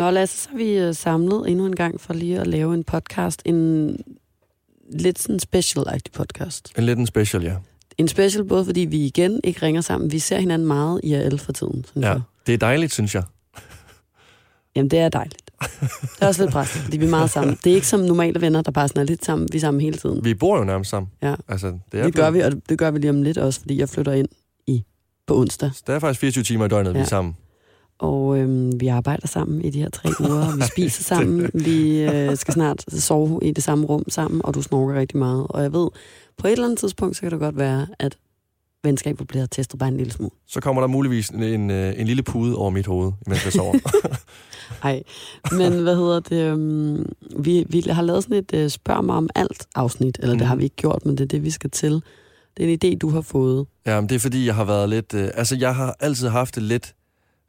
Nå, Lasse, så er vi øh, samlet endnu en gang for lige at lave en podcast. En lidt sådan special-agtig podcast. En lidt en special, ja. En special både fordi vi igen ikke ringer sammen. Vi ser hinanden meget i AL for tiden, synes ja. jeg. Det er dejligt, synes jeg. Jamen, det er dejligt. Det er også lidt pres, fordi vi er meget sammen. Det er ikke som normale venner, der bare sådan er lidt sammen. Vi er sammen hele tiden. Vi bor jo nærmest sammen. Ja. Altså, det, er Det gør vi, og det gør vi lige om lidt også, fordi jeg flytter ind i på onsdag. Det er faktisk 24 timer i døgnet, ja. vi er sammen. Og øhm, vi arbejder sammen i de her tre uger, vi spiser sammen. Vi øh, skal snart sove i det samme rum sammen, og du snorker rigtig meget. Og jeg ved, på et eller andet tidspunkt, så kan det godt være, at venskabet bliver testet bare en lille smule. Så kommer der muligvis en, en, øh, en lille pude over mit hoved, mens jeg sover. Ej, men hvad hedder det? øhm, vi, vi har lavet sådan et øh, spørg mig om alt afsnit, eller det Mhm. har vi ikke gjort, men det er det, vi skal til. Det er en idé, du har fået. Ja, men det er fordi, jeg har været lidt... Øh, altså, jeg har altid haft det lidt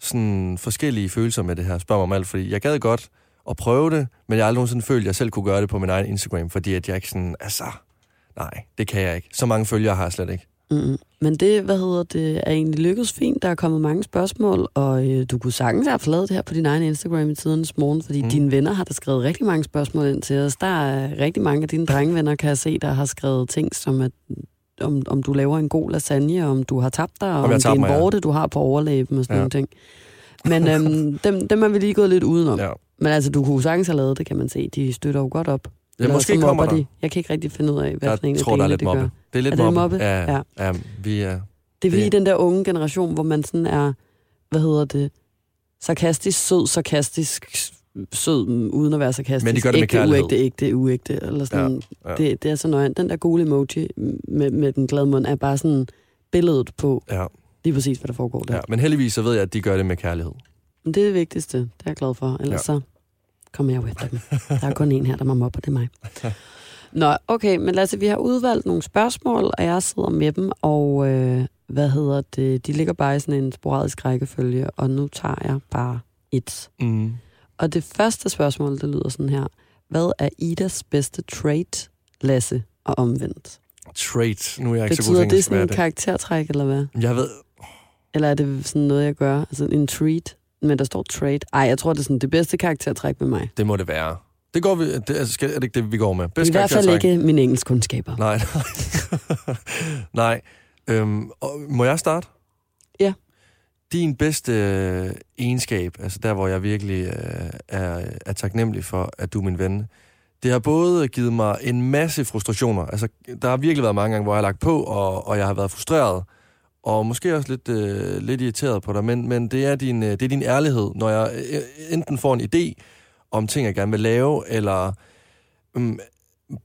sådan forskellige følelser med det her. Spørg mig om alt, fordi jeg gad godt at prøve det, men jeg har aldrig nogensinde følt, at jeg selv kunne gøre det på min egen Instagram, fordi at jeg ikke sådan... Altså, nej, det kan jeg ikke. Så mange følgere har jeg slet ikke. Mm. Men det, hvad hedder det, er egentlig lykkedes fint. Der er kommet mange spørgsmål, og øh, du kunne sagtens have lavet det her på din egen Instagram i tidens morgen, fordi Mm. mm. dine venner har da skrevet rigtig mange spørgsmål ind til os. Der er rigtig mange af dine drengevenner, kan jeg se, der har skrevet ting som, at, om, om du laver en god lasagne, om du har tabt dig, og jeg om, det er en mig, ja. vorte, du har på overlæben og sådan Ja. nogle ting. Men øhm, dem, dem er vi lige gået lidt udenom. Ja. Men altså, du kunne sagtens have lavet det, kan man se. De støtter jo godt op. Ja, Eller måske kommer der. De. Jeg kan ikke rigtig finde ud af, hvad for en Jeg tror, der er lidt mobbe. gør. Det er lidt Er det mobbe. mobbe? Ja, Ja. ja. vi er... Det er Det- den der unge generation, hvor man sådan er, hvad hedder det, sarkastisk, sød, sarkastisk, sød, mm, uden at være sarkastisk. Men de gør det med ægte, kærlighed. uægte, ægte, uægte, eller sådan. Ja, ja. Det, det er så nøjent. Den der gule emoji med, med den glade mund er bare sådan billedet på Ja, lige præcis, hvad der foregår der. ja. Men heldigvis så ved jeg, at de gør det med kærlighed. Men det er det vigtigste. Det er jeg glad for. Ellers Ja. så kommer jeg jo efter dem. Der er kun en her, der må mobbe, det er mig. Nå, okay, men Lasse, vi har udvalgt nogle spørgsmål, og jeg sidder med dem, og øh, hvad hedder det? De ligger bare i sådan en sporadisk rækkefølge, og nu tager jeg bare et. Mm. Og det første spørgsmål, det lyder sådan her. Hvad er Idas bedste trait, Lasse, og omvendt? Trait. Nu er jeg ikke så god Betyder til det engelsk. sådan en er karaktertræk, eller hvad? Jeg ved... Eller er det sådan noget, jeg gør? Altså en treat, men der står trait. Ej, jeg tror, det er sådan det bedste karaktertræk med mig. Det må det være. Det går vi... Det, altså, skal, er det ikke det, vi går med? I Bedst hvert fald ikke mine engelskkundskaber. Nej, nej. nej. Øhm, og må jeg starte? Din bedste øh, egenskab, altså der, hvor jeg virkelig øh, er, er taknemmelig for, at du er min ven, det har både givet mig en masse frustrationer. Altså, der har virkelig været mange gange, hvor jeg har lagt på, og, og jeg har været frustreret, og måske også lidt, øh, lidt irriteret på dig, men, men det, er din, øh, det er din ærlighed, når jeg øh, øh enten får en idé om ting, jeg gerne vil lave, eller um,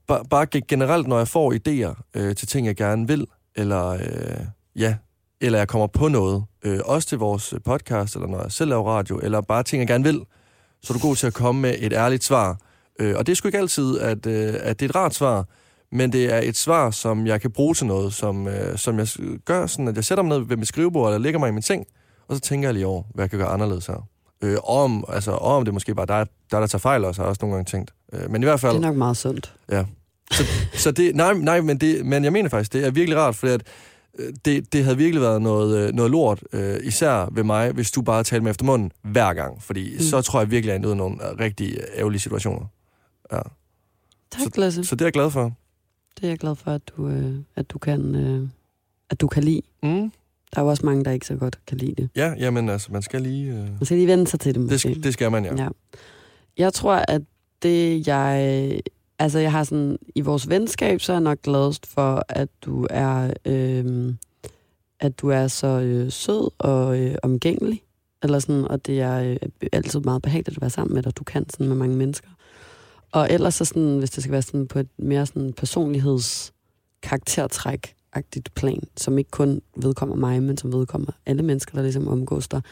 bare, bare generelt, når jeg får idéer øh, til ting, jeg gerne vil, eller øh, ja, eller jeg kommer på noget, øh, også til vores podcast, eller når jeg selv laver radio, eller bare ting, jeg gerne vil, så er du god til at komme med et ærligt svar. Øh, og det er sgu ikke altid, at, øh, at det er et rart svar, men det er et svar, som jeg kan bruge til noget, som, øh, som jeg gør sådan, at jeg sætter mig ned ved mit skrivebord, eller lægger mig i min seng, og så tænker jeg lige over, hvad jeg kan gøre anderledes her. Øh, om, altså, om det måske bare dig, der, der tager fejl også, har jeg også nogle gange tænkt. Øh, men i hvert fald... Det er nok meget sundt. Så, så det, nej, nej men, det, men jeg mener faktisk, det er virkelig rart, fordi at, øh, det, det havde virkelig været noget, øh, noget lort, øh, især ved mig, hvis du bare talte med efter munden hver gang. Fordi mm. så tror jeg virkelig, at jeg i nogle øh, rigtig ærgerlige situationer. Ja. Tak, Lasse. Så det er jeg glad for. Det er jeg glad for, at du, øh, at du, kan, øh, at du kan lide. Mm. Der er jo også mange, der ikke så godt kan lide det. Ja, jamen altså, man skal lige... Øh, Man skal lige vende sig til det, det, måske. skal, det skal man, ja. Ja. Jeg tror, at det jeg... Altså, jeg har sådan... I vores venskab, så er jeg nok gladest for, at du er... Øh, at du er så øh, sød og øh, omgængelig. Eller sådan, og det er øh, altid meget behageligt at være sammen med dig. Du kan sådan med mange mennesker. Og ellers så sådan, hvis det skal være sådan på et mere sådan personligheds karaktertræk agtigt plan, som ikke kun vedkommer mig, men som vedkommer alle mennesker, der ligesom omgås dig,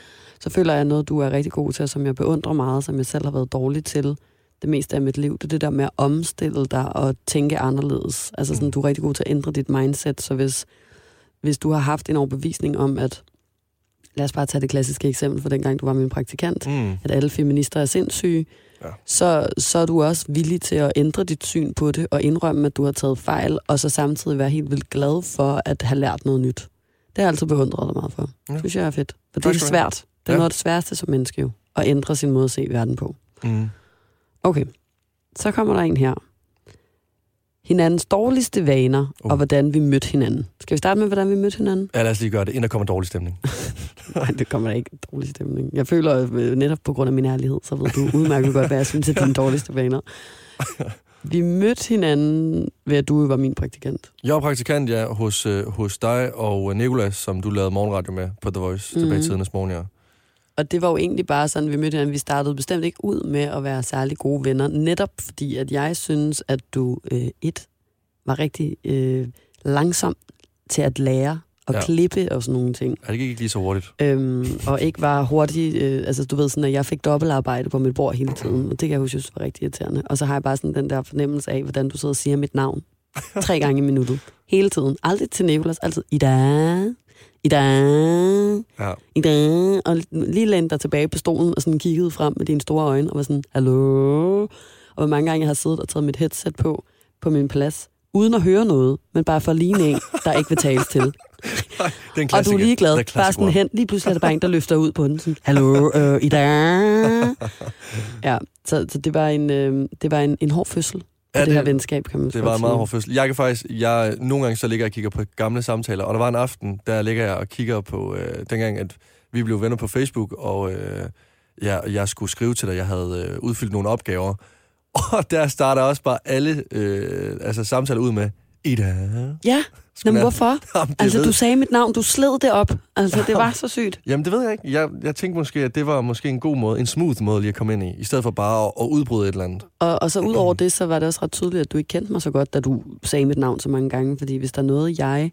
så føler jeg noget, du er rigtig god til, og som jeg beundrer meget, som jeg selv har været dårlig til det meste af mit liv. Det er det der med at omstille dig og tænke anderledes. Altså sådan, Mm. du er rigtig god til at ændre dit mindset, så hvis, hvis du har haft en overbevisning om, at lad os bare tage det klassiske eksempel for dengang du var min praktikant, Mm. at alle feminister er sindssyge, Ja. så, så er du også villig til at ændre dit syn på det, og indrømme, at du har taget fejl, og så samtidig være helt vildt glad for at have lært noget nyt. Det har jeg altid beundret dig meget for. Ja. Synes jeg er fedt. For det er svært. Det er Ja. noget af det sværeste som menneske jo. og ændre sin måde at se verden på. Mm. Okay, så kommer der en her. Hinandens dårligste vaner, uh. Og hvordan vi mødte hinanden. Skal vi starte med, hvordan vi mødte hinanden? Ja, lad os lige gøre det, inden der kommer dårlig stemning. Nej, det kommer der ikke dårlig stemning. Jeg føler øh, netop på grund af min ærlighed, så ved du udmærket godt, hvad jeg synes er dine dårligste vaner. Vi mødte hinanden ved, at du var min praktikant. Jeg var praktikant, ja, hos, øh, hos dig og Nikolas, som du lavede morgenradio med på The Voice, mm. tilbage i tidernes morgen, ja. Og det var jo egentlig bare sådan, vi mødte hinanden. Vi startede bestemt ikke ud med at være særlig gode venner, netop fordi, at jeg synes, at du øh, et var rigtig øh, langsom til at lære og Ja. klippe og sådan nogle ting. Ja, det gik ikke lige så hurtigt. Øhm, og ikke var hurtig, øh, altså du ved sådan, at jeg fik dobbeltarbejde på mit bord hele tiden, og det kan jeg synes var rigtig irriterende. Og så har jeg bare sådan den der fornemmelse af, hvordan du sidder og siger mit navn tre gange i minuttet. Hele tiden. Aldrig til Nicolas, altid Ida, Ida, Ja. Ida. Og lige lænde dig tilbage på stolen og sådan kiggede frem med dine store øjne og var sådan, hallo? Og hvor mange gange jeg har siddet og taget mit headset på, på min plads, uden at høre noget, men bare for at ligne en, der ikke vil tales til. Det er en Og du er ligeglad. Er Bare sådan hen. Lige pludselig er der bare en, der løfter ud på den. Sådan, Hallo, øh, Ida. Ja, så, så det var en, øh, det var en, en hård fødsel Ja, det, det her venskab, kan man Det var en meget hård fødsel. Jeg kan faktisk, jeg, nogle gange så ligger jeg og kigger på gamle samtaler, og der var en aften, der ligger jeg og kigger på, øh, dengang at vi blev venner på Facebook, og øh, jeg, jeg skulle skrive til dig, jeg havde øh, udfyldt nogle opgaver, og der starter også bare alle øh, altså samtaler ud med, Ida. Ja, Skulle men jeg- hvorfor? Jamen, Altså, ved- du sagde mit navn, du sled det op. Altså, det var så sygt. Jamen, det ved jeg ikke. Jeg, jeg tænkte måske, at det var måske en god måde, en smooth måde lige at komme ind i, i stedet for bare at, at udbryde et eller andet. Og, og så ud over det, så var det også ret tydeligt, at du ikke kendte mig så godt, da du sagde mit navn så mange gange. Fordi hvis der er noget, jeg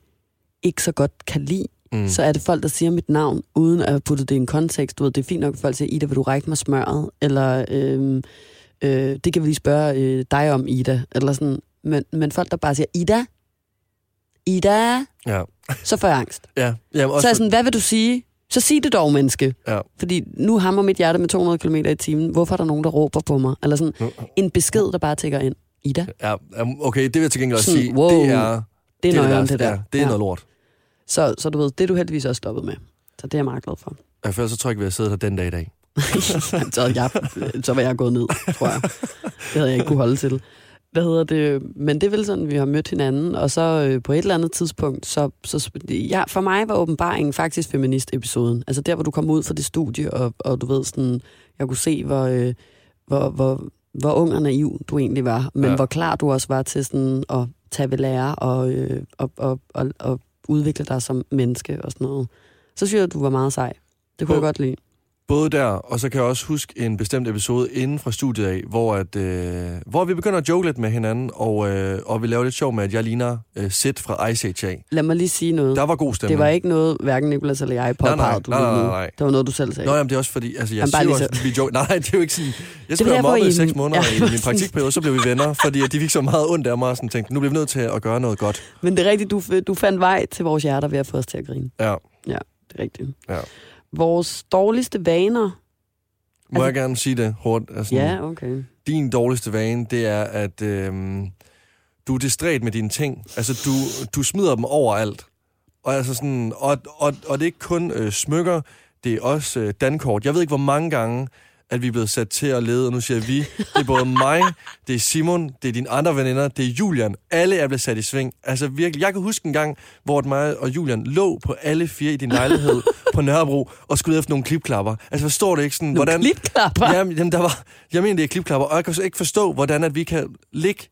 ikke så godt kan lide, Mm. mm. så er det folk, der siger mit navn, uden at have puttet det i en kontekst. Du ved, det er fint nok, at folk siger, Ida, vil du række mig smøret? Eller, øhm, øh, det kan vi lige spørge øh, dig om, Ida. Eller sådan. Men, men folk, der bare siger, Ida, Ida, Ja. så får jeg angst. Ja. Jamen, også Så er jeg sådan, hvad vil du sige? Så sig det dog, menneske. Ja. Fordi nu hammer mit hjerte med 200 km i timen. Hvorfor er der nogen, der råber på mig? Eller sådan Nu- en besked, der bare tækker ind. Ida, Ja, okay, det vil jeg til gengæld også Sådan, sige. wow. Det er, det er det, noget værste. det der. Ja, det er noget lort. Så, så du ved, det er du heldigvis også stoppet med. Så det er jeg meget glad for. Ja, for ellers så tror jeg ikke, vi har siddet her den dag i dag. så, jeg, så var jeg gået ned, tror jeg. Det havde jeg ikke kunne holde til. Hvad hedder det? Men det er vel sådan, vi har mødt hinanden, og så øh, på et eller andet tidspunkt, så, så ja, for mig var åbenbaringen faktisk feminist-episoden. Altså der, hvor du kom ud fra det studie, og, og du ved sådan, jeg kunne se, hvor, øh, hvor, hvor, hvor ung og naiv du egentlig var, men Ja. hvor klar du også var til sådan at tage ved lære og, øh, og, og, og, og udvikle dig som menneske og sådan noget. Så synes jeg, at du var meget sej. Det kunne Hvor- jeg godt lide. Både der, og så kan jeg også huske en bestemt episode inden fra studiet af, hvor, at, øh, hvor vi begynder at joke lidt med hinanden, og, øh, og vi laver lidt sjov med, at jeg ligner øh, Sid fra Ice Age af. Lad mig lige sige noget. Der var god stemning. Det var ikke noget, hverken Nicolas eller jeg påpegede, nej, du nej, nej, nu. nej. Det var noget, du selv sagde. Nå, jamen, det er også fordi, altså, jeg Jamen, siger lige også, vi joke. Nej, det er jo ikke sådan. Jeg skulle have mobbet i seks måneder Ja, i min praktikperiode, så blev vi venner, fordi de fik så meget ondt af mig, og sådan tænkte, nu bliver vi nødt til at gøre noget godt. Men det er rigtigt, du, du fandt vej til vores hjerter ved at få os til at grine. Ja, Det er rigtigt. Ja. Vores dårligste vaner. må Altså- jeg gerne sige det hurtigt? Altså, Ja, okay. din dårligste vane, det er, at øhm, du er distræt med dine ting. Altså, du, du smider dem overalt. Og, altså sådan, og, og, og det er ikke kun øh, smykker, det er også øh, dankort. Jeg ved ikke, hvor mange gange, at vi er blevet sat til at lede, og nu siger jeg vi. Det er både mig, det er Simon, det er dine andre veninder, det er Julian. Alle er blevet sat i sving. Altså virkelig, jeg kan huske en gang, hvor mig og Julian lå på alle fire i din lejlighed på Nørrebro, og skulle efter nogle klipklapper. Altså forstår du ikke sådan, Nogle hvordan... klipklapper. Jamen, jamen, der var, jeg mener, det er klipklapper, og jeg kan så ikke forstå, hvordan at vi kan ligge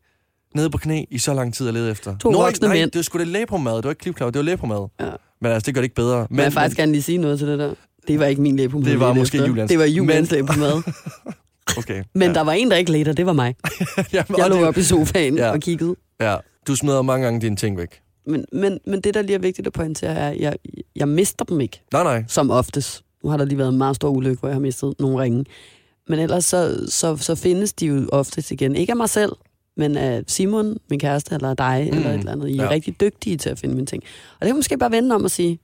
nede på knæ i så lang tid at lede efter. To voksne nej, mænd. det var sgu da læbromad, det var ikke klipklapper, det var læbromad. Ja. Men altså, det gør det ikke bedre. Men jeg vil faktisk gerne lige sige noget til det der. Det var ikke min læbe på Det var måske Julians. Det var Julians Men- læbe på mad. Okay. Men ja. der var en, der ikke og det var mig. Jamen, Jeg lå det- op i sofaen Ja. og kiggede. Ja, du smider mange gange dine ting væk. Men, men, men det, der lige er vigtigt at pointere, er, at jeg, jeg mister dem ikke. Nej, nej. som oftest. Nu har der lige været en meget stor ulykke, hvor jeg har mistet nogle ringe. Men ellers så, så, så findes de jo oftest igen. Ikke af mig selv, men af Simon, min kæreste, eller dig, mm. eller et eller andet. I er ja. rigtig dygtige til at finde mine ting. Og det kan man måske bare vende om og sige,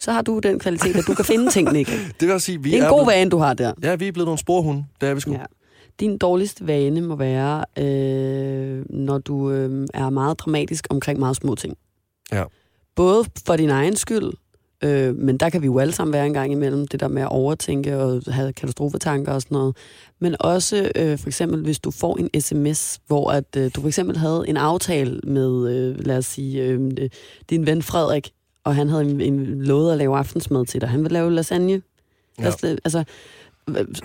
så har du den kvalitet, at du kan finde tingene igen. Det vil sige, vi Det er en er god blevet, vane, du har der. Ja, vi er blevet nogle sporhunde. Det er vi sgu. Ja. Din dårligste vane må være, øh, når du øh, er meget dramatisk omkring meget små ting. Ja. Både for din egen skyld, Øh, men der kan vi jo alle sammen være en gang imellem, det der med at overtænke og have katastrofetanker og sådan noget. Men også øh, for eksempel, hvis du får en sms, hvor at, øh, du for eksempel havde en aftale med, øh, lad os sige, øh, din ven Frederik, og han havde en, en lovet at lave aftensmad til dig. Han vil lave lasagne. Ja. Altså, altså,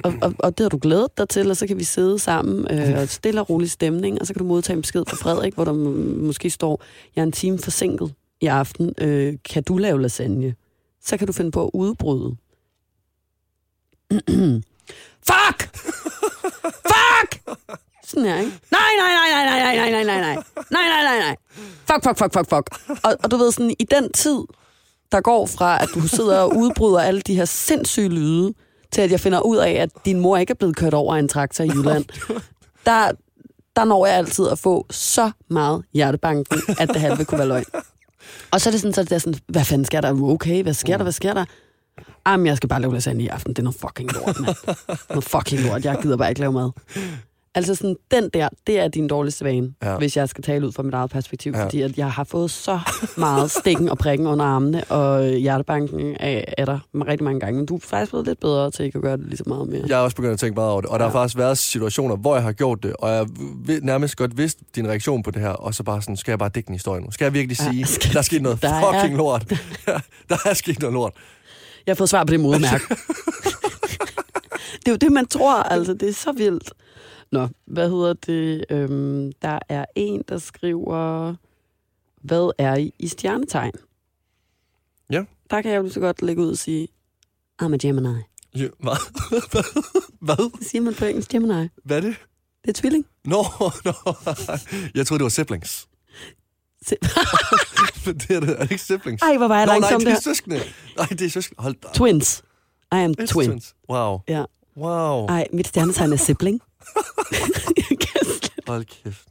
og, og, og det har du glædet dig til, og så kan vi sidde sammen øh, og stille og rolig stemning, og så kan du modtage en besked fra Frederik, hvor der må, måske står, jeg er en time forsinket i aften, øh, kan du lave lasagne? Så kan du finde på at udbryde. Fuck! Fuck! Sådan her, ikke? Nej, nej, nej, nej, nej, nej, nej, nej, nej, nej, nej, nej, nej. Fuck, fuck, fuck, fuck, fuck. Og, og du ved sådan, i den tid, der går fra, at du sidder og udbryder alle de her sindssyge lyde, til at jeg finder ud af, at din mor ikke er blevet kørt over af en traktor i Jylland, der, der når jeg altid at få så meget hjertebanken, at det halve kunne være løgn. Og så er det sådan, så det er sådan, hvad fanden sker der? Er okay? Hvad sker der? Hvad sker der? Jamen, jeg skal bare lave lasagne i aften. Det er noget fucking lort, mand. Noget fucking lort. Jeg gider bare ikke lave mad. Altså sådan, den der, det er din dårligste vane, Ja. ja. hvis jeg skal tale ud fra mit eget perspektiv. Ja. Ja. Fordi at jeg har fået så meget stikken og prikken under armene, og hjertebanken af, af dig rigtig mange gange. Men du er faktisk blevet lidt bedre til ikke at gøre det lige så meget mere. Jeg er også begyndt at tænke meget over det, og der har Ja. faktisk været situationer, hvor jeg har gjort det, og jeg nærmest godt vidst din reaktion på det her, og så bare sådan, skal jeg bare dække en historie nu? Skal jeg virkelig Ja, sige, skal- der er sket noget der er- fucking lort? der er sket noget lort. Jeg har fået svar på det modmærke. det er jo det, man tror, altså. Det er så vildt. Nå, hvad hedder det? Øhm, der er en, der skriver, hvad er I i stjernetegn? Ja. Der kan jeg jo så godt lægge ud og sige, I'm a Gemini. Ja, hvad? hvad? Det siger man på engelsk, Gemini. Hvad er det? Det er tvilling. Nå, nå. Jeg troede, det var siblings. Det er, det. er det ikke siblings? Ej, hvor var jeg Nå, nej, langsom det der. er søskende. Nej, det er søskende. Hold da. Twins. I am twin. twins. Wow. Ja. Wow. Ej, mit stjernetegn er sibling. Hold kæft.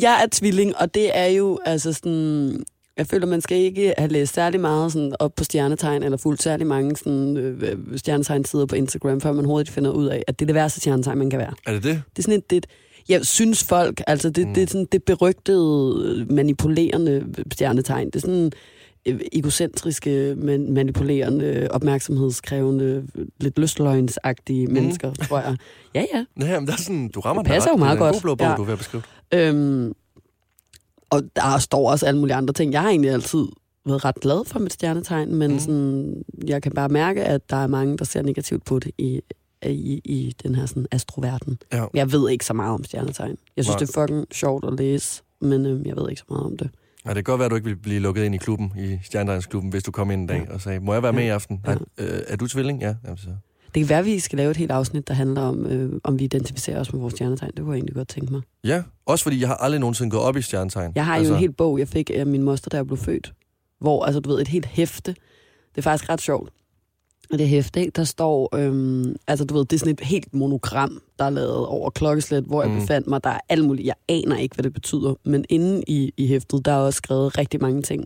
jeg er tvilling, og det er jo altså sådan... Jeg føler, man skal ikke have læst særlig meget sådan, op på stjernetegn, eller fuldt særlig mange sådan, øh, stjernetegn-sider på Instagram, før man hurtigt finder ud af, at det er det værste stjernetegn, man kan være. Er det det? Det er sådan et, det, et- jeg synes folk, altså det, mm. det er sådan det berygtede, manipulerende stjernetegn. Det er sådan egocentriske, men manipulerende, opmærksomhedskrævende, lidt lystløgnsagtige mm. mennesker, tror jeg. Ja, ja. Nej, men der er sådan, du rammer Det passer jo meget det er en godt. god blå bog, Ja. du er ved at beskrive. Øhm, og der står også alle mulige andre ting. Jeg har egentlig altid været ret glad for mit stjernetegn, men mm. sådan, jeg kan bare mærke, at der er mange, der ser negativt på det i, i, i den her sådan astroverden. Ja. Jeg ved ikke så meget om stjernetegn. Jeg synes, Nej. det er fucking sjovt at læse, men øhm, jeg ved ikke så meget om det. Ja, det kan godt være, at du ikke vil blive lukket ind i klubben, i Stjernetegnsklubben, hvis du kom ind en dag og sagde, må jeg være med i aften? Nej, øh, er du tvilling? Ja. Jamen, så. Det kan være, at vi skal lave et helt afsnit, der handler om, øh, om vi identificerer os med vores stjernetegn. Det kunne jeg egentlig godt tænke mig. Ja, også fordi jeg har aldrig nogensinde gået op i stjernetegn. Jeg har altså... jo en helt bog, jeg fik af min moster, da jeg blev født. Hvor, altså du ved, et helt hæfte. Det er faktisk ret sjovt. Og det hæfte, ikke, der står, øhm, altså du ved, det er sådan et helt monogram, der er lavet over klokkeslæt, hvor jeg Mm. mm. befandt mig. Der er alt muligt. Jeg aner ikke, hvad det betyder. Men inde i, i hæftet, der er også skrevet rigtig mange ting.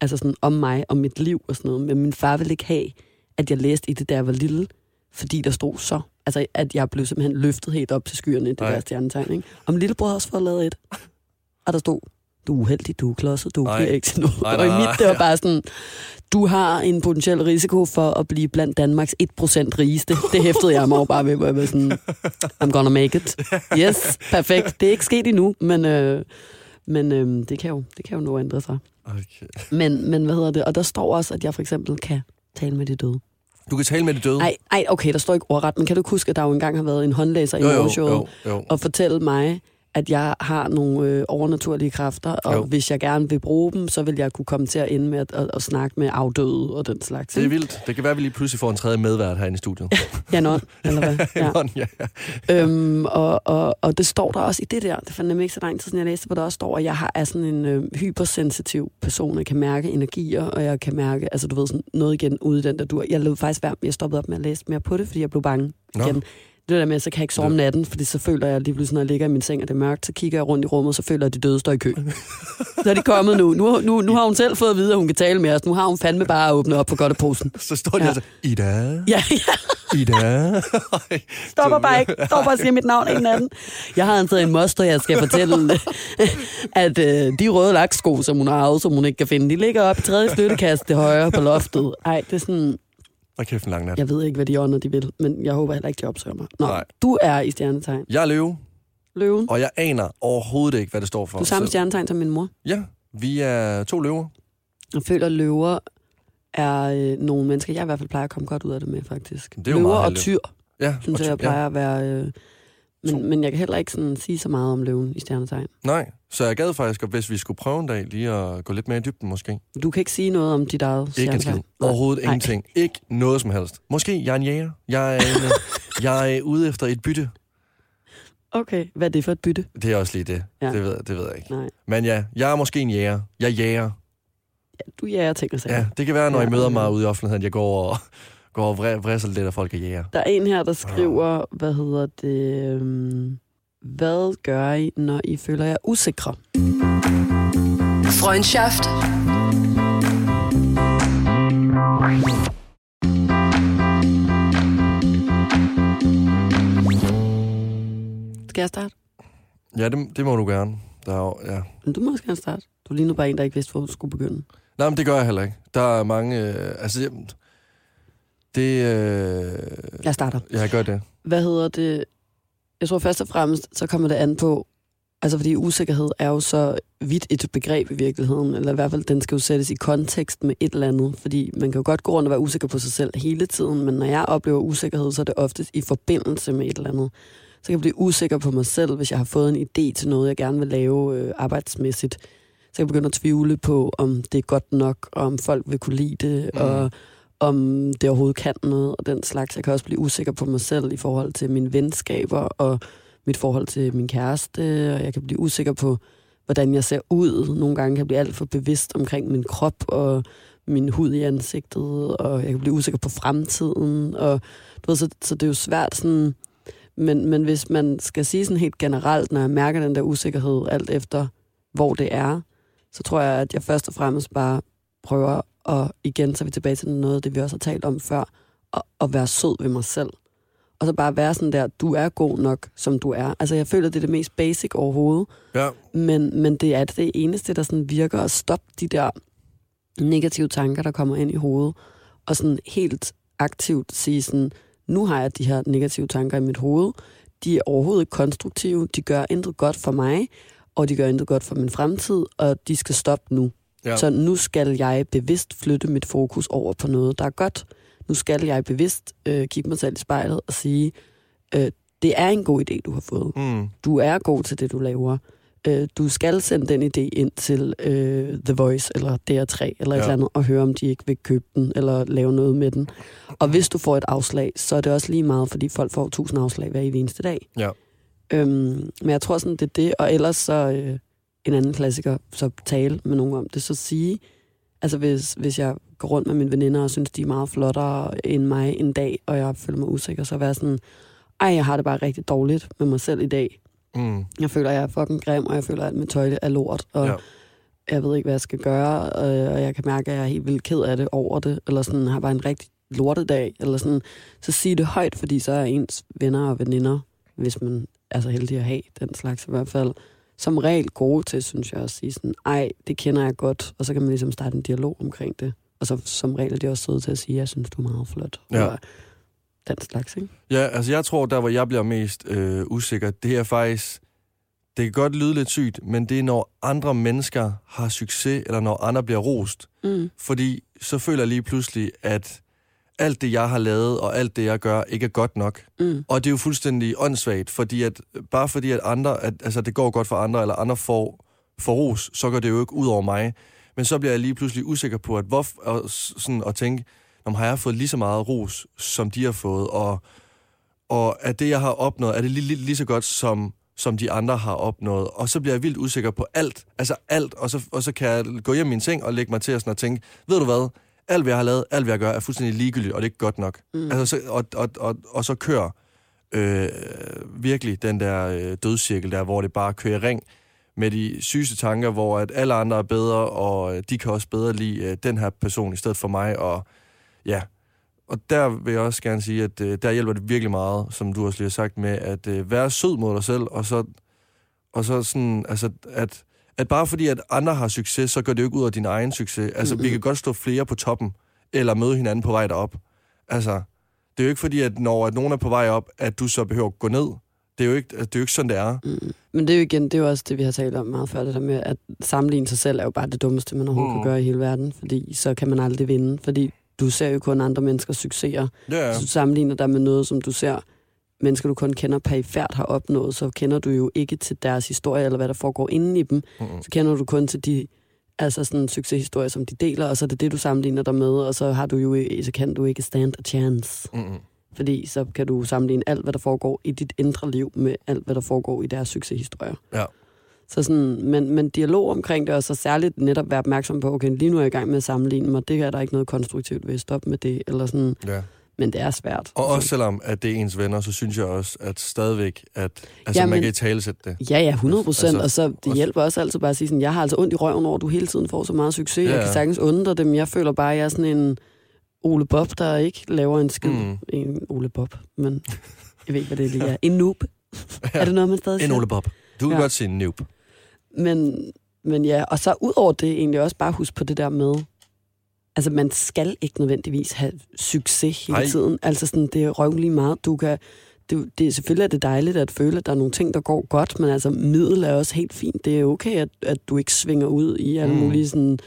Altså sådan om mig, om mit liv og sådan noget. Men min far ville ikke have, at jeg læste i det, da jeg var lille. Fordi der stod så. Altså, at jeg blev simpelthen løftet helt op til skyerne i det Ej. der stjernetegn. Ikke? Min lillebror også fået lavet et. Og der stod, du er uheldig, du er klodset, du bliver ikke til noget. Ej, og i nej, mit, det var nej. bare sådan, du har en potentiel risiko for at blive blandt Danmarks 1% rigeste. Det hæftede jeg mig bare ved, hvor jeg var sådan, I'm gonna make it. Yes, perfekt. Det er ikke sket endnu, men, øh, men øh, det, kan jo, det kan jo nå at ændre sig. Okay. Men, men hvad hedder det? Og der står også, at jeg for eksempel kan tale med de døde. Du kan tale med de døde. Ej, ej, okay, der står ikke ordret, men kan du huske, at der jo engang har været en håndlæser i jo, jo, jo, jo. og fortælle mig, at jeg har nogle øh, overnaturlige kræfter, og Jo. hvis jeg gerne vil bruge dem, så vil jeg kunne komme til at ende med at, at, at snakke med afdøde og den slags. Det er vildt. Det kan være, at vi lige pludselig får en tredje medvært herinde i studiet. Ja, nå, eller hvad? Ja. Nå, ja. øhm, og, og, og det står der også i det der, det fandt nemlig ikke så lang tid siden, jeg læste, hvor der også står, at jeg har, er sådan en øh, hypersensitiv person. Jeg kan mærke energier, og jeg kan mærke, altså du ved, sådan noget igen ude i den der dur. Jeg lød faktisk være, jeg stoppede op med at læse mere på det, fordi jeg blev bange Nå. Det der med, så kan jeg ikke sove om natten, fordi så føler jeg lige pludselig, når jeg ligger i min seng, og det er mørkt, så kigger jeg rundt i rummet, så føler jeg, at de døde står i kø. så er de kommet nu. Nu, nu. nu har hun selv fået at vide, at hun kan tale med os. Nu har hun fandme bare åbnet op på godteposen. Så står de Ja. altså, Ida, Ja, ja. Ida. Stopper bare ikke. Stopper bare og siger mit navn en af den. Jeg har taget en moster, jeg skal fortælle, at øh, de røde laksko, som hun har arvet, som hun ikke kan finde, de ligger oppe i tredje flyttekasse til højre på loftet. Ej, det er sådan, Og kæft en lang nat. jeg ved ikke, hvad de ånder, de vil, men jeg håber heller ikke, de opsøger mig. Nå, Nej. du er i stjernetegn. Jeg er løve, Løven. og jeg aner overhovedet ikke, hvad det står for. Du er samme Så- stjernetegn som min mor. Ja, vi er to løver. Jeg føler, at løver er øh, nogle mennesker, jeg i hvert fald plejer at komme godt ud af det med, faktisk. Det er løver og tyr, Ja, synes og jeg, ty- jeg plejer at være... Øh, men, men jeg kan heller ikke sådan sige så meget om løven i stjernetegn. Nej, så jeg gad faktisk, at hvis vi skulle prøve en dag lige at gå lidt mere i dybden måske. Du kan ikke sige noget om dit eget Ikke en skid. Overhovedet Nej. ingenting. Ikke noget som helst. Måske jeg er en jæger. Jeg er, en, jeg er ude efter et bytte. Okay, hvad er det for et bytte? Det er også lige det. Ja. Ja. Det, ved, det ved jeg ikke. Nej. Men ja, jeg er måske en jæger. Jeg jæger. Du jager ting og sager. Ja, det kan være, når Ja, I møder mig ude i offentligheden, jeg går og, går og vrisser lidt af folk af jæger. Der er en her, der skriver, hvad hedder det... Øhm, hvad gør I, når I føler jer usikre? Freundschaft. Skal jeg starte? Ja, det, det må du gerne. Der er, jo- ja. Men du må også gerne starte. Du er lige nu bare en, der ikke vidste, hvor du skulle begynde. Nej, men det gør jeg heller ikke. Der er mange... Øh, altså, jeg- det... Øh, Jeg starter. jeg gør det. Hvad hedder det? Jeg tror først og fremmest, så kommer det an på, altså fordi usikkerhed er jo så vidt et begreb i virkeligheden, eller i hvert fald, den skal jo sættes i kontekst med et eller andet, fordi man kan jo godt gå rundt og være usikker på sig selv hele tiden, men når jeg oplever usikkerhed, så er det oftest i forbindelse med et eller andet. Så kan jeg blive usikker på mig selv, hvis jeg har fået en idé til noget, jeg gerne vil lave øh, arbejdsmæssigt. Så kan jeg begynde at tvivle på, om det er godt nok, og om folk vil kunne lide det, mm. og om det overhovedet kan noget, og den slags. Jeg kan også blive usikker på mig selv i forhold til mine venskaber, og mit forhold til min kæreste, og jeg kan blive usikker på, hvordan jeg ser ud. Nogle gange kan jeg blive alt for bevidst omkring min krop, og min hud i ansigtet, og jeg kan blive usikker på fremtiden, og du ved, så, så det er jo svært sådan, men, men hvis man skal sige sådan helt generelt, når jeg mærker den der usikkerhed, alt efter hvor det er, så tror jeg, at jeg først og fremmest bare prøver at, igen, så er vi tilbage til noget af det, vi også har talt om før, at, at være sød ved mig selv. Og så bare være sådan der, du er god nok, som du er. Altså, jeg føler, det er det mest basic overhovedet, Ja, men, men det er det eneste, der sådan virker at stoppe de der negative tanker, der kommer ind i hovedet, og sådan helt aktivt sige sådan, nu har jeg de her negative tanker i mit hoved, de er overhovedet ikke konstruktive, de gør intet godt for mig, og de gør intet godt for min fremtid, og de skal stoppe nu. Ja. Så nu skal jeg bevidst flytte mit fokus over på noget, der er godt. Nu skal jeg bevidst øh, kigge mig selv i spejlet og sige, øh, det er en god idé, du har fået. Mm. Du er god til det, du laver. Øh, du skal sende den idé ind til øh, The Voice eller DR3 eller ja. et eller andet, og høre, om de ikke vil købe den eller lave noget med den. Og hvis du får et afslag, så er det også lige meget, fordi folk får tusind afslag hver eneste dag. Ja. Øhm, men jeg tror sådan, det er det. Og ellers så øh, en anden klassiker, så tale med nogen om det. Så sige, altså hvis, hvis jeg går rundt med mine veninder og synes, de er meget flottere end mig en dag, og jeg føler mig usikker, så være sådan, ej, jeg har det bare rigtig dårligt med mig selv i dag. Mm. Jeg føler, jeg er fucking grim, og jeg føler, at mit tøj er lort, og Ja. jeg ved ikke, hvad jeg skal gøre, og jeg kan mærke, at jeg er helt vildt ked af det over det, eller sådan, har bare en rigtig lortedag, eller sådan. Så sig det højt, fordi så er ens venner og veninder, hvis man er så heldig at have den slags i hvert fald, som regel gode til, synes jeg, at sige sådan, ej, det kender jeg godt, og så kan man ligesom starte en dialog omkring det. Og så som regel er de også søde til at sige, jeg synes, du er meget flot. Ja. Og den slags, ikke? Ja, altså jeg tror, der hvor jeg bliver mest øh, usikker, det er faktisk, det kan godt lyde lidt sygt, men det er, når andre mennesker har succes, eller når andre bliver rost. Mm. Fordi så føler jeg lige pludselig, at alt det, jeg har lavet, og alt det, jeg gør, ikke er godt nok. Mm. Og det er jo fuldstændig åndssvagt, fordi at, bare fordi at andre, at, altså det går godt for andre, eller andre får, får ros, så går det jo ikke ud over mig. Men så bliver jeg lige pludselig usikker på, at hvor, og, sådan, at tænke, om har jeg fået lige så meget ros, som de har fået, og, og at det, jeg har opnået, er det lige, lige, lige så godt, som, som de andre har opnået. Og så bliver jeg vildt usikker på alt, altså alt, og så, og så kan jeg gå hjem i min seng og lægge mig til at, sådan at tænke, ved du hvad, alt hvad jeg har lavet, alt hvad jeg gør, er fuldstændig ligegyldigt, og det er ikke godt nok. Mm. Altså, så, og, og, og, og så kør. øh, virkelig den der øh, dødscirkel der, hvor det bare kører ring med de sygeste tanker, hvor at alle andre er bedre, og øh, de kan også bedre lide øh, den her person i stedet for mig, og ja, og der vil jeg også gerne sige, at øh, der hjælper det virkelig meget, som du også lige har sagt, med at øh, være sød mod dig selv, og så, og så sådan, altså, at, at bare fordi, at andre har succes, så går det jo ikke ud af din egen succes. Altså, mm-hmm. vi kan godt stå flere på toppen, eller møde hinanden på vej derop. Altså, det er jo ikke fordi, at når at nogen er på vej op, at du så behøver at gå ned. Det er jo ikke, det er jo ikke sådan, det er. Mm. Men det er jo igen, det er jo også det, vi har talt om meget før, det der med, at sammenligne sig selv er jo bare det dummeste, man overhovedet mm. kan gøre i hele verden, fordi så kan man aldrig vinde, fordi du ser jo kun andre menneskers succeser. Ja. Hvis du sammenligner dig med noget, som du ser mennesker, du kun kender perifært har opnået, så kender du jo ikke til deres historie, eller hvad der foregår inden i dem. Mm-mm. Så kender du kun til de altså sådan succeshistorier, som de deler, og så er det det, du sammenligner dig med, og så har du jo, så kan du ikke stand a chance. Mm-mm. Fordi så kan du sammenligne alt, hvad der foregår i dit indre liv, med alt, hvad der foregår i deres succeshistorier. Ja. Så sådan, men, men dialog omkring det, og så særligt netop være opmærksom på, okay, lige nu er jeg i gang med at sammenligne mig, det er der ikke noget konstruktivt ved at stoppe med det, eller sådan, ja. Men det er svært. Og også selvom, at det er ens venner, så synes jeg også, at stadigvæk, at altså, Jamen- man kan i talesætte det. Ja, ja, 100 procent, Altså, og så det også- hjælper også altid bare at sige sådan, jeg har altså ondt i røven over, at du hele tiden får så meget succes, Ja, jeg kan ja. sagtens undre dem, jeg føler bare, at jeg er sådan en Ole Bob, der ikke laver en skid. Mm. En Ole Bob, men jeg ved ikke, hvad det lige er. En noob. Er det noget, man stadig En siger? Ole Bob. Du kan Ja. godt sige en noob. Men, men ja, og så ud over det egentlig også bare huske på det der med, altså man skal ikke nødvendigvis have succes hele Ej. tiden. Altså sådan, det er røvlig meget. Du kan, det, det, selvfølgelig er det dejligt at føle, at der er nogle ting, der går godt, men altså middel er også helt fint. Det er okay, at, at du ikke svinger ud i alle Mm. mm. mulige sådan,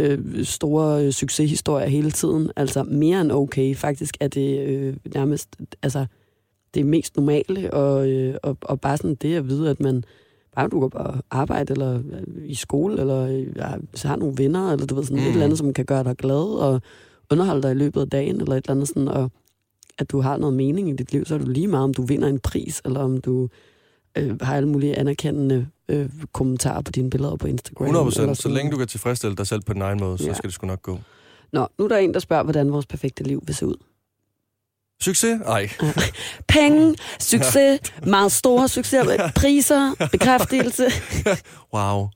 øh, store øh, succeshistorier hele tiden. Altså mere end okay. Faktisk er det øh, nærmest, altså det mest normale, og, øh, og, og bare sådan det at vide, at man bare du går på arbejde, eller øh, i skole, eller ja, så har nogle venner, eller du ved sådan mm. et Mm. eller andet, som kan gøre dig glad, og underholde dig i løbet af dagen, eller et eller andet sådan, og at du har noget mening i dit liv, så er du lige meget, om du vinder en pris, eller om du øh, har alle mulige anerkendende øh, kommentarer på dine billeder på Instagram. 100 eller procent. Så længe du kan tilfredsstille dig selv på din egen måde, så Ja. skal det sgu nok gå. Nå, nu er der en, der spørger, hvordan vores perfekte liv vil se ud. Succes? Ej. Penge, succes, meget store succeser, priser, bekræftelse. Wow.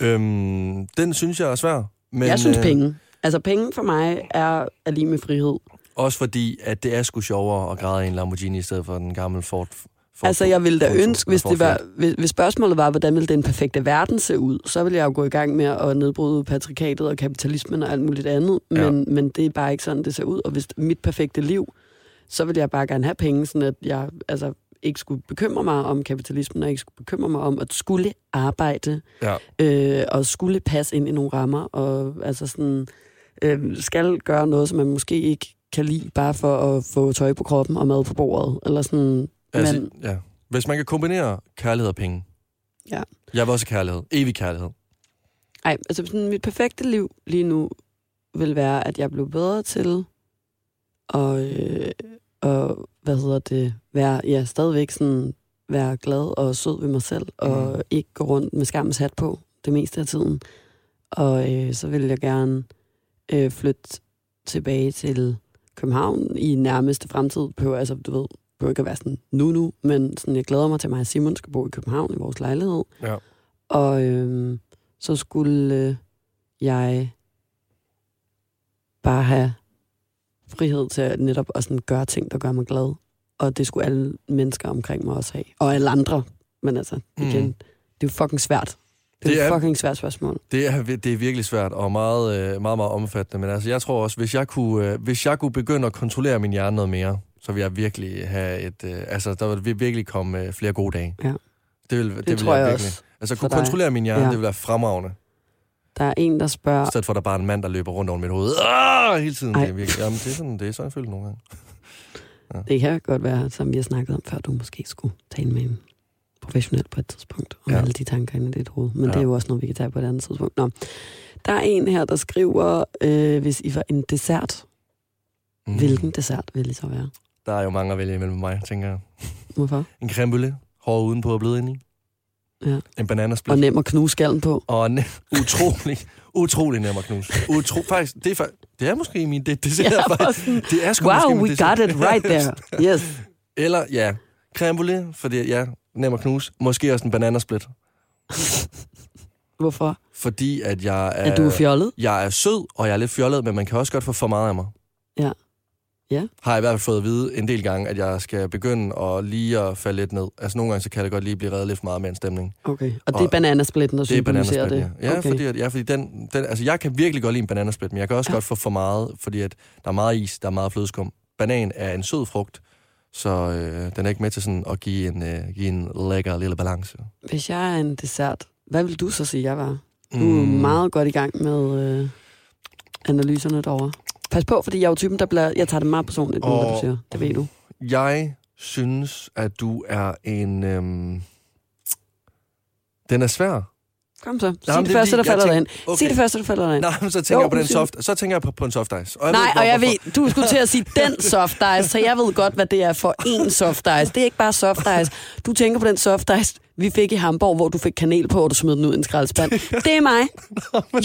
Øhm, den synes jeg er svær. Men, Jeg synes øh, penge. Altså penge for mig er, er lige med frihed. Også fordi, at det er sgu sjovere at græde i en Lamborghini i stedet for den gamle Ford. Ford Altså, jeg ville da Ford- ønske, hvis, det var, hvis, hvis spørgsmålet var, hvordan ville den perfekte verden se ud, så ville jeg jo gå i gang med at nedbryde patrikatet og kapitalismen og alt muligt andet. Ja. Men, men det er bare ikke sådan, det ser ud. Og hvis mit perfekte liv, så ville jeg bare gerne have penge, sådan at jeg altså, ikke skulle bekymre mig om kapitalismen, og ikke skulle bekymre mig om at skulle arbejde, Ja. øh, og skulle passe ind i nogle rammer, og altså sådan, øh, skal gøre noget, som man måske ikke kan lide, bare for at få tøj på kroppen og mad på bordet, eller sådan. Altså, men, ja. Hvis man kan kombinere kærlighed og penge. Ja. Jeg vil også kærlighed. Evig kærlighed. Ej, altså sådan, mit perfekte liv lige nu vil være, at jeg blev bedre til at, øh, hedder det, være, ja, stadigvæk sådan, være glad og sød ved mig selv, og Mhm. ikke gå rundt med skammens hat på det meste af tiden. Og øh, så vil jeg gerne øh, flytte tilbage til København i nærmeste fremtid. På, altså, du ved, behøver ikke at være sådan nu nu, men sådan, jeg glæder mig til, at mig og Simon skal bo i København i vores lejlighed. Ja. Og øh, så skulle øh, jeg bare have frihed til at netop at sådan gøre ting, der gør mig glad. Og det skulle alle mennesker omkring mig også have. Og alle andre. Men altså, igen, Mm. mm. det er jo fucking svært. Det er, Det er- fucking svært spørgsmål. Det er, det er virkelig svært og meget, øh, meget, meget omfattende. Men altså, jeg tror også, hvis jeg, kunne, øh, hvis jeg kunne begynde at kontrollere min hjerne noget mere, så ville jeg virkelig have et... Øh, altså, der ville virkelig komme flere gode dage. Ja. Det, vil, det, Det, vil tror jeg, virkelig. også. Altså, kunne dig. kontrollere min hjerne, ja. Det ville være fremragende. Der er en, der I spørger... stedet for, at der bare er en mand, der løber rundt over mit hoved. Ah, hele tiden. Ej. Det er virkelig, jamen, det er sådan, det er sådan, jeg føler nogle gange. Det kan godt være, som vi har snakket om før, du måske skulle tale med en professionel på et tidspunkt, om Ja. ja. alle de tanker inde i dit hoved. Men Ja. ja. det er jo også noget, vi kan tage på et andet tidspunkt. Nå. Der er en her, der skriver, øh, hvis I var en dessert, mm. hvilken dessert vil I så være? Der er jo mange at vælge imellem mig, tænker jeg. Hvorfor? En creme brûlée, hård udenpå og blød indeni. Ja. En bananasplit. Og nem at knuse skallen på. Og ne- utrolig, utrolig nem at knuse. Utro, faktisk, det er, fa- det er måske min det, det, Ja, er, faktisk, det er sgu måske wow, min we dessert. got it right there. Yes. Eller, ja, creme fordi ja, nem at knuse. Måske også en bananasplit. Hvorfor? Fordi at jeg er... Er du fjollet? Jeg er sød, og jeg er lidt fjollet, men man kan også godt få for meget af mig. Ja. Ja. Har jeg i hvert fald fået at vide en del gange, at jeg skal begynde at lige at falde lidt ned. Altså nogle gange, så kan det godt lige blive reddet lidt for meget med en stemning. Okay. Og det er bananasplitten, der Det er symboliserer det? ja. Okay. fordi, at, ja, fordi den, den, altså jeg kan virkelig godt lide en bananasplit, men jeg kan også Ja. godt få for meget, fordi at der er meget is, der er meget flødeskum. Banan er en sød frugt, så øh, den er ikke med til sådan at give en, øh, give en lækker lille balance. Hvis jeg er en dessert, hvad vil du så sige, jeg var? Du er meget godt i gang med øh, analyserne derovre. Pas på, fordi jeg er jo typen, der bliver... Jeg tager det meget personligt, nu, hvad du siger. Det ved du. Jeg synes, at du er en... Øhm... Den er svær. Kom så. Sig Jamen, det, det første, der falder dig ind. Okay. Sig det første, der falder dig ind. Nej, men så tænker Jo, jeg på den soft, så tænker jeg på, på en soft ice. Og jeg Nej, ved og jeg hvorfor. ved, du skulle til at sige den soft ice, så jeg ved godt, hvad det er for en soft ice. Det er ikke bare soft ice. Du tænker på den soft ice, vi fik i Hamburg, hvor du fik kanel på, og du smed den ud i en skraldespand. Det er mig.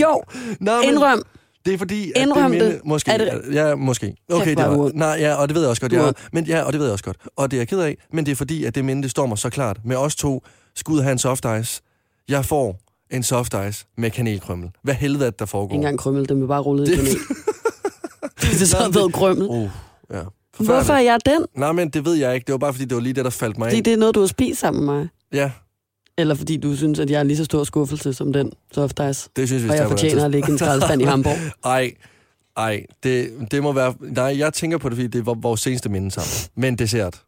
Jo, Nå, men indrøm. Det er fordi, at Indrøm det, det. minde, måske, Er det- ja, måske. Okay, det var, nej, ja, og det ved jeg også godt, jeg, men ja, og det ved jeg også godt. Og det er jeg ked af, men det er fordi, at det minde, det står mig så klart. Med os to skal ud og have en soft ice. Jeg får en soft ice med kanelkrømmel. Hvad helvede er det, der foregår? Ikke engang krømmel, den vil bare rulle i kanel. det er så Nå, været krømmel. Uh, ja. Hvorfor er jeg den? Nej, men det ved jeg ikke. Det var bare fordi, det var lige det, der faldt mig Fordi ind. det er noget, du har spist sammen med mig. Ja, Eller fordi du synes, at jeg er lige så stor skuffelse som den soft ice. det synes vi Og jeg fortjener at ligge en skraldespand i Hamburg. Ej, ej, det, det må være... Nej, jeg tænker på det, fordi det var vores seneste minde sammen. Men dessert.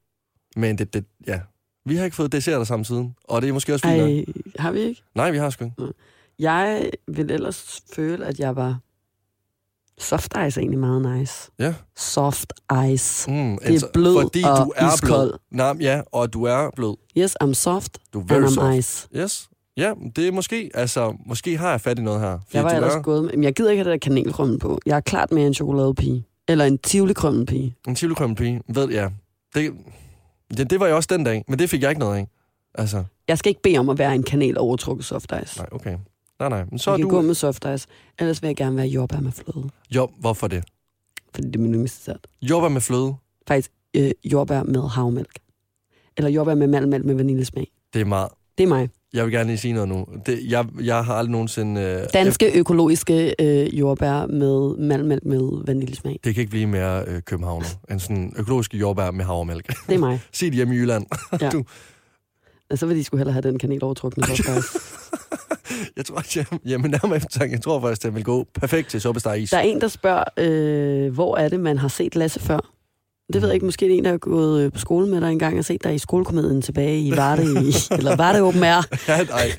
Men det, det, ja. Vi har ikke fået desserter sammen siden. Og det er måske også fint. Ej, har vi ikke? Nej, vi har sgu ikke. Jeg vil ellers føle, at jeg var... Soft ice er egentlig meget nice. Ja. Soft ice. Mm, Det er blød fordi og du er iskold. blød. Nej, ja, og du er blød. Yes, I'm soft Du er and very I'm soft. ice. Yes. Ja, det er måske, altså, måske har jeg fat i noget her. Jeg var ellers er gået med... Men jeg gider ikke have det der kanelkrømmel på. Jeg er klart mere en chokoladepige. Eller en tivoli-krømmelpige. en tivolikrømmel Ved, ja. Det, det, det var jeg også den dag, men det fik jeg ikke noget af. Altså, Jeg skal ikke bede om at være en kanel overtrukket soft ice. nej, okay. Nej, nej. Men så Så er jeg kan du... gå med soft ice. Ellers vil jeg gerne være jordbær med fløde. Jo, hvorfor det? Fordi det er min yndlingsdessert. Jordbær med fløde, Faktisk øh, jordbær med havmælk. Eller jordbær med malmælk med vaniljesmag. det er meget... Det er mig. Jeg vil gerne lige sige noget nu. Det, jeg, jeg har aldrig nogensinde... Øh, Danske økologiske øh, jordbær med malmælk med vaniljesmag. Det kan ikke blive mere øh, københavner end sådan økologiske jordbær med havremælk. Det er mig. Sig det hjemme i Jylland. Og så vil de skulle hellere have den kanel overtrukne. Jeg tror, at jeg, jamen, nærmere eftertanke, jeg tror faktisk, det vil gå perfekt til suppestegis. Der er en, der spørger, øh, hvor er det, man har set Lasse før? Det ved jeg ikke. Måske er det en, der er gået øh, på skole med dig engang og set dig i skolekomedien tilbage i Varde, i, eller Varde Open Air. Ja, nej,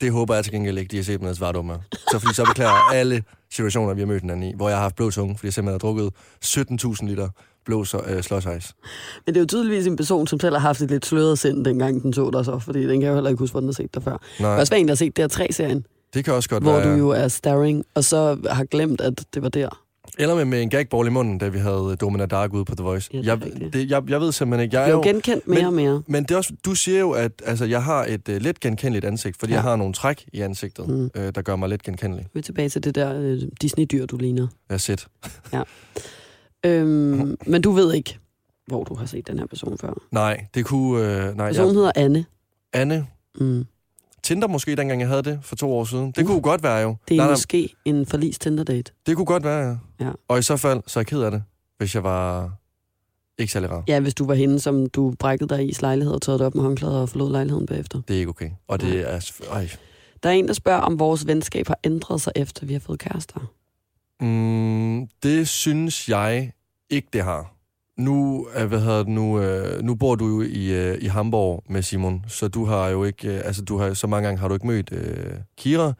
det håber jeg til gengæld ikke, de har set med svart om Så fordi så beklager jeg alle situationer, vi har mødt hinanden i, hvor jeg har haft blå tunge, fordi jeg simpelthen har drukket 17.000 liter blå så, øh, slåsejs. Men det er jo tydeligvis en person, som selv har haft et lidt sløret sind, dengang den så dig så, fordi den kan jeg jo heller ikke huske, hvor den har set dig før. Nej, kan også en, der har set DR3-serien, det kan også godt hvor være. du jo er starring, og så har glemt, at det var der. Eller med, med en gagball i munden, da vi havde Domina Dark ude på The Voice. Ja, det jeg, det, jeg, jeg ved simpelthen ikke. Jeg Jeg er jo genkendt mere men- og mere. men det er også, du siger jo, at altså, jeg har et uh, lidt genkendeligt ansigt, fordi Ja. ja. jeg har nogle træk i ansigtet, Mm. øh, der gør mig lidt genkendelig. Vi er tilbage til det der øh, Disney-dyr, du ligner. Jeg er set. Øhm, men du ved ikke, hvor du har set den her person før. Nej, det kunne... Øh, nej, Personen jeg, hedder Anne. Anne, Mm. Tinder måske, dengang jeg havde det for to år siden. Det Uh. kunne godt være jo. Det er nej, nej, måske en forlis Tinder-date. det kunne godt være, ja. Ja. Og i så fald, så er jeg ked af det, hvis jeg var ikke særlig rar. Ja, hvis du var hende, som du brækkede dig i lejlighed og tog det op med håndklæder og forlod lejligheden bagefter. Det er ikke okay. Og Nej. det er... Ej. Der er en, der spørger, om vores venskab har ændret sig, efter vi har fået kærester. Mm, det synes jeg ikke, det har. Nu, øh, hvad hedder det, nu, øh, nu bor du jo i, øh, i Hamburg med Simon, så du har jo ikke, øh, altså du har, så mange gange har du ikke mødt øh, Kira,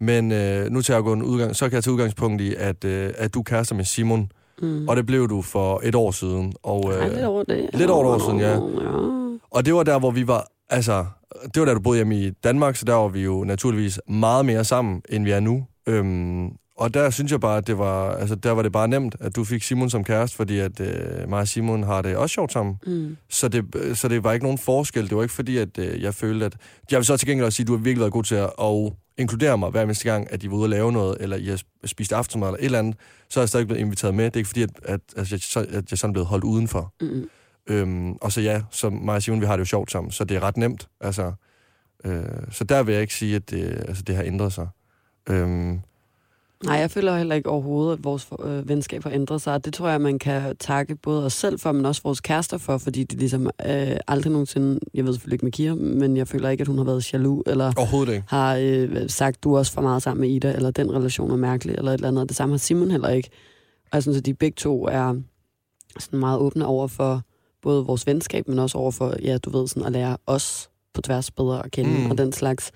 men øh, nu tager jeg en udgang, så kan jeg tage udgangspunkt i, at, øh, at du er kærester med Simon, Mm. og det blev du for et år siden. Og, Ej, lidt over det. lidt over et år siden, ja. ja. Og det var der, hvor vi var, altså, det var da du boede hjemme i Danmark, så der var vi jo naturligvis meget mere sammen, end vi er nu. Øhm, og der synes jeg bare, at det var, altså, der var det bare nemt, at du fik Simon som kæreste, fordi at øh, mig og Simon har det også sjovt sammen. Mm. Så det, så det var ikke nogen forskel. Det var ikke fordi, at øh, jeg følte, at... Jeg vil så til gengæld også sige, at du har virkelig været god til at, at inkludere mig hver eneste gang, at I var ude og lave noget, eller I har sp- spist aftensmad eller et eller andet, så er jeg stadig blevet inviteret med. Det er ikke fordi, at, at, at, jeg, så- at jeg sådan er blevet holdt udenfor. Mm. Øhm, og så ja, som mig og Simon, vi har det jo sjovt sammen, så det er ret nemt. Altså, øh, så der vil jeg ikke sige, at det, altså, det har ændret sig. Øhm, Nej, jeg føler heller ikke overhovedet, at vores øh, venskab har ændret sig. Det tror jeg, man kan takke både os selv for, men også vores kærester for, fordi det ligesom øh, aldrig nogensinde, jeg ved selvfølgelig ikke med Kira, men jeg føler ikke, at hun har været jaloux, eller overhovedet ikke. har øh, sagt, du er også for meget sammen med Ida, eller den relation er mærkelig, eller et eller andet. Det samme har Simon heller ikke. Og jeg synes, at de begge to er sådan meget åbne over for både vores venskab, men også over for, ja, du ved, sådan at lære os på tværs bedre at kende, mm. og den slags.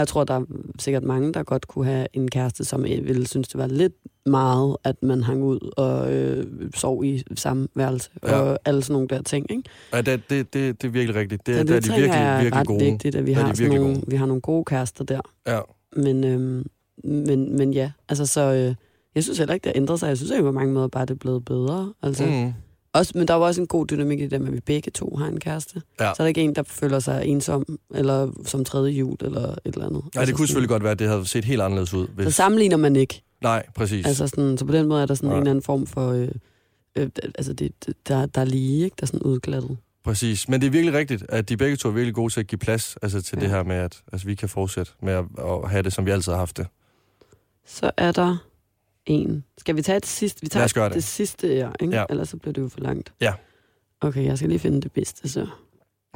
Jeg tror, der er sikkert mange, der godt kunne have en kæreste, som øh, ville synes, det var lidt meget, at man hang ud og øh, sov i samme værelse, Ja. og alle sådan nogle der ting, ikke? Ja, det, det, det, det er virkelig rigtigt. Det, Så det, det er de virkelig, er virkelig ret gode. vigtigt, at vi har, sådan nogle, vi har nogle gode kærester der. Ja. Men, øhm, men, men ja, altså så... Øh, jeg synes heller ikke, det har ændret sig. Jeg synes ikke på mange måder bare, det er blevet bedre. Altså, mm. Også, men der var også en god dynamik i det, med, at vi begge to har en kæreste. Ja. Så er der ikke en, der føler sig ensom, eller som tredje jul, eller et eller andet. Nej, det kunne selvfølgelig godt være, at det havde set helt anderledes ud. Så sammenligner man ikke. Nej, præcis. Altså sådan, så på den måde er der sådan Nej. en eller anden form for... Øh, øh, altså, det, der, der er lige, ikke? Der er sådan udglattet. Præcis. Men det er virkelig rigtigt, at de begge to er virkelig gode til at give plads altså til. Ja. det her med, at altså, vi kan fortsætte med at, at have det, som vi altid har haft det. Så er der en. Skal vi tage et sidste? Vi tager Lad det. det sidste, ja, ikke? Ja. Ellers så bliver det jo for langt. Ja. Okay, jeg skal lige finde det bedste, så.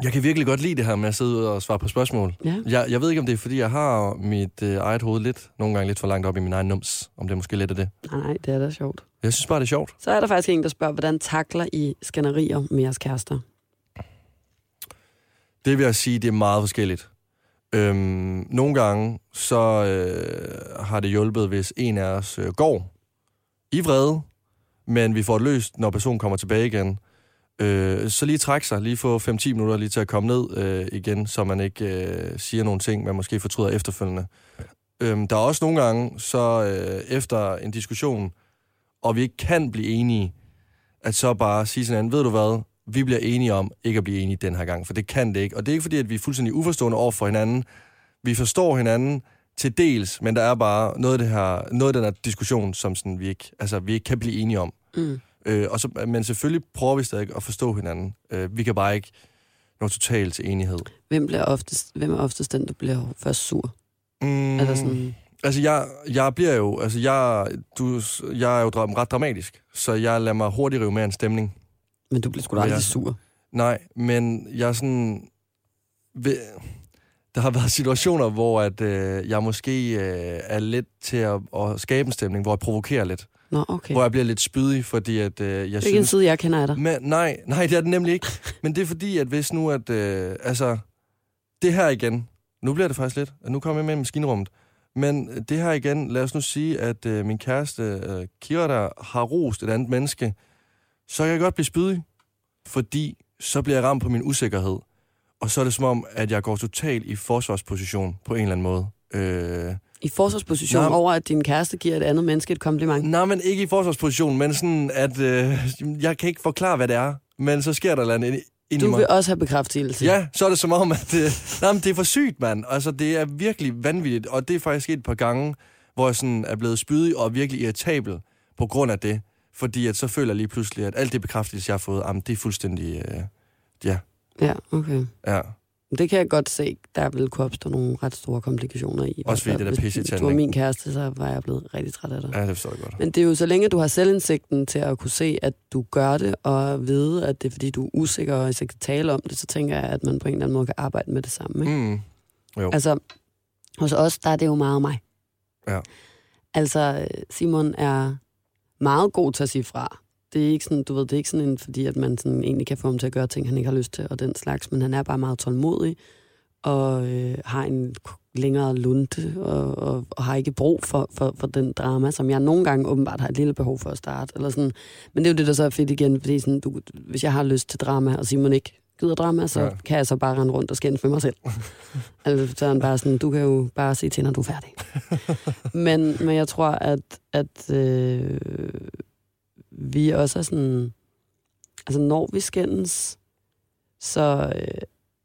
Jeg kan virkelig godt lide det her med at sidde og svare på spørgsmål. Ja. Jeg, jeg ved ikke, om det er, fordi jeg har mit øh, eget hoved lidt, nogle gange lidt for langt op i min egen nums. Om det er måske lidt af det. Nej, nej, det er da sjovt. Jeg synes bare, det er sjovt. Så er der faktisk en, der spørger, hvordan takler I skænderier med jeres kærester? Det vil jeg sige, det er meget forskelligt. Øhm, nogle gange, så øh, har det hjulpet, hvis en af os øh, går i vrede, men vi får det løst, når personen kommer tilbage igen. Øh, så lige trække sig, lige få 5-10 minutter lige til at komme ned øh, igen, så man ikke øh, siger nogle ting, man måske fortryder efterfølgende. Øhm, der er også nogle gange, så øh, efter en diskussion, og vi ikke kan blive enige, at så bare sige sådan, ved du hvad, vi bliver enige om ikke at blive enige den her gang, for det kan det ikke. Og det er ikke fordi, at vi er fuldstændig uforstående over for hinanden. Vi forstår hinanden til dels, men der er bare noget af, det her, noget af den her diskussion, som sådan, vi, ikke, altså, vi ikke kan blive enige om. Mm. Øh, og så, men selvfølgelig prøver vi stadig at forstå hinanden. Øh, vi kan bare ikke nå totalt til enighed. Hvem, bliver oftest, hvem er oftest den, der bliver først sur? Mm, Er der sådan, Altså, jeg, jeg bliver jo... Altså, jeg, du, jeg er jo ret dramatisk, så jeg lader mig hurtigt rive med en stemning. Men du bliver sgu da aldrig Ja. sur. Nej, men jeg er sådan... Ved, der har været situationer, hvor at, øh, jeg måske øh, er lidt til at, at skabe en stemning, hvor jeg provokerer lidt. Nå, okay. Hvor jeg bliver lidt spydig, fordi at, øh, jeg Det er ikke en synes... side, jeg kender af dig. Men, nej, nej, det er det nemlig ikke. Men det er fordi, at hvis nu, at... Øh, altså, det her igen... Nu bliver det faktisk lidt... Nu kommer jeg med i maskinrummet. Men det her igen, lad os nu sige, at øh, min kæreste, øh, Kira, der har rost et andet menneske, så kan jeg godt blive spydig. Fordi så bliver jeg ramt på min usikkerhed. Og så er det som om, at jeg går totalt i forsvarsposition på en eller anden måde. Øh, I forsvarsposition Nå. over, at din kæreste giver et andet menneske et kompliment. Nej, men ikke i forsvarsposition, men sådan, at øh, jeg kan ikke forklare, hvad det er. Men så sker der et eller andet ind, Du vil også have bekræftelse. Ja, så er det som om, at det, nej, men det er for sygt, mand. Altså, det er virkelig vanvittigt, og det er faktisk sket et par gange, hvor jeg sådan er blevet spydig og virkelig irritabel på grund af det. Fordi at så føler jeg lige pludselig, at alt det bekræftelse, jeg har fået, jamen, det er fuldstændig... Øh, ja, Ja, okay. ja. Det kan jeg godt se, der vil kunne opstå nogle ret store komplikationer i. Også fordi det er Hvis pisseirriterende, du var min kæreste, så var jeg blevet rigtig træt af dig. ja, det forstår jeg godt. Men det er jo så længe, du har selvindsigten til at kunne se, at du gør det, og vide, at det er fordi, du er usikker og ikke kan tale om det, så tænker jeg, at man på en eller anden måde kan arbejde med det samme. Ikke? Mm. Jo. Altså, hos os, der er det jo meget mig. Ja. Altså, Simon er meget god til at sige fra. Det er ikke sådan, du ved, det er ikke sådan en, fordi at man sådan egentlig kan få ham til at gøre ting, han ikke har lyst til, og den slags, men han er bare meget tålmodig, og øh, har en længere lunte, og, og, og har ikke brug for, for, for den drama, som jeg nogle gange åbenbart har et lille behov for at starte. Eller sådan. Men det er jo det, der så er fedt igen, fordi sådan, du, hvis jeg har lyst til drama, og Simon ikke gider drama, så Ja. kan jeg så bare rende rundt og skændes med mig selv. altså, så er han bare sådan, du kan jo bare se til, når du er færdig. men, men jeg tror, at, at øh, vi også er sådan... Altså, når vi skændes, så øh,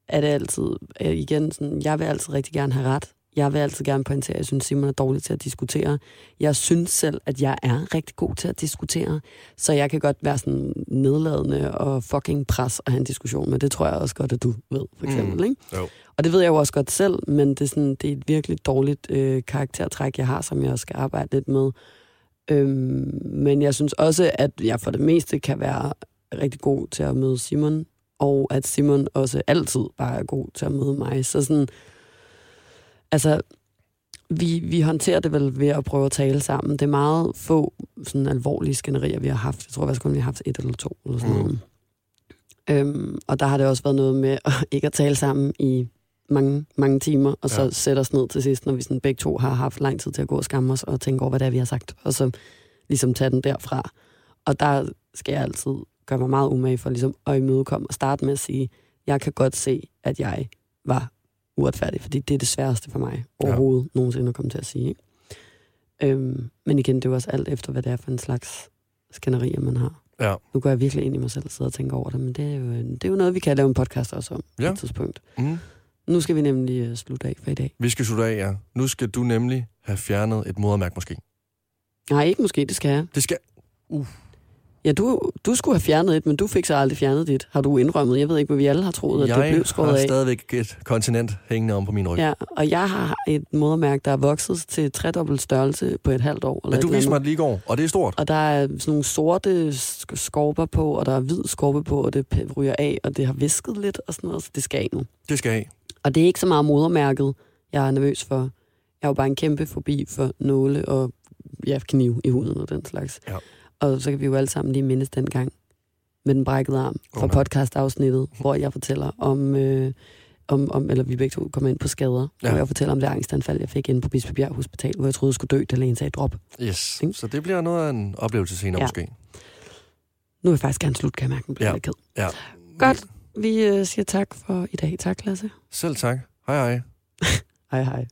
er det altid, øh, igen, sådan, jeg vil altid rigtig gerne have ret. Jeg vil altid gerne pointere, at jeg synes, Simon er dårlig til at diskutere. Jeg synes selv, at jeg er rigtig god til at diskutere. Så jeg kan godt være sådan nedladende og fucking pres at have en diskussion med. Det tror jeg også godt, at du ved, for eksempel. Mm. Ikke? Jo. Og det ved jeg jo også godt selv, men det er, sådan, det er et virkelig dårligt øh, karaktertræk, jeg har, som jeg også skal arbejde lidt med. Øhm, men jeg synes også, at jeg for det meste kan være rigtig god til at møde Simon, og at Simon også altid bare er god til at møde mig. Så sådan, altså, vi, vi håndterer det vel ved at prøve at tale sammen. Det er meget få sådan alvorlige skænderier, vi har haft. Jeg tror faktisk kun, vi har haft et eller to. Eller sådan Mm. noget. Øhm, og der har det også været noget med at ikke at tale sammen i mange, mange timer, og så Ja. sætte os ned til sidst, når vi sådan begge to har haft lang tid til at gå og skamme os og tænke over, hvad det er, vi har sagt, og så ligesom tage den derfra. Og der skal jeg altid gøre mig meget umage for ligesom at imødekomme og starte med at sige, jeg kan godt se, at jeg var uretfærdig, fordi det er det sværeste for mig overhovedet ja. nogensinde at komme til at sige. Ikke? Øhm, men igen, det er jo også alt efter, hvad det er for en slags skænderier, man har. Ja. Nu går jeg virkelig ind i mig selv og sidder og tænker over det, men det er jo, det er jo noget, vi kan lave en podcast også om Ja. på et tidspunkt. Mm. Nu skal vi nemlig uh, slutte af for i dag. Vi skal slutte af, ja. Nu skal du nemlig have fjernet et modermærke måske. Nej, ikke måske, det skal jeg. Det skal... Ja, du, du skulle have fjernet et, men du fik så aldrig fjernet dit. Har du indrømmet? Jeg ved ikke, hvad vi alle har troet, at jeg det blev skåret har af. stadigvæk et kontinent hængende om på min ryg. Ja, og jeg har et modermærke, der er vokset til tredobbelt størrelse på et halvt år. Eller Men du viste mig det lige går, og det er stort. Og der er sådan nogle sorte sk- skorper på, og der er hvid skorpe på, og det ryger af, og det har visket lidt og sådan noget, så det skal af nu. Det skal af. Og det er ikke så meget modermærket, jeg er nervøs for. Jeg har jo bare en kæmpe fobi for nåle og ja, kniv i huden og den slags. Ja. Og så kan vi jo alle sammen lige mindes den gang med den brækkede arm fra nej. podcast-afsnittet, hvor jeg fortæller om, øh, om, om, eller vi begge to kommer ind på skader, Ja. hvor jeg fortæller om det angstanfald, jeg fik inde på Bispebjerg Hospital, hvor jeg troede, jeg skulle dø, da lægen sagde drop. Yes. Ikke? Så det bliver noget af en oplevelse senere Ja. måske. Nu vil jeg faktisk gerne slutte, kan jeg mærke, nu bliver Ja. ked. Ja. Godt. Vi øh, siger tak for i dag. Tak, Lasse. Selv tak. Hej hej. Hej hej.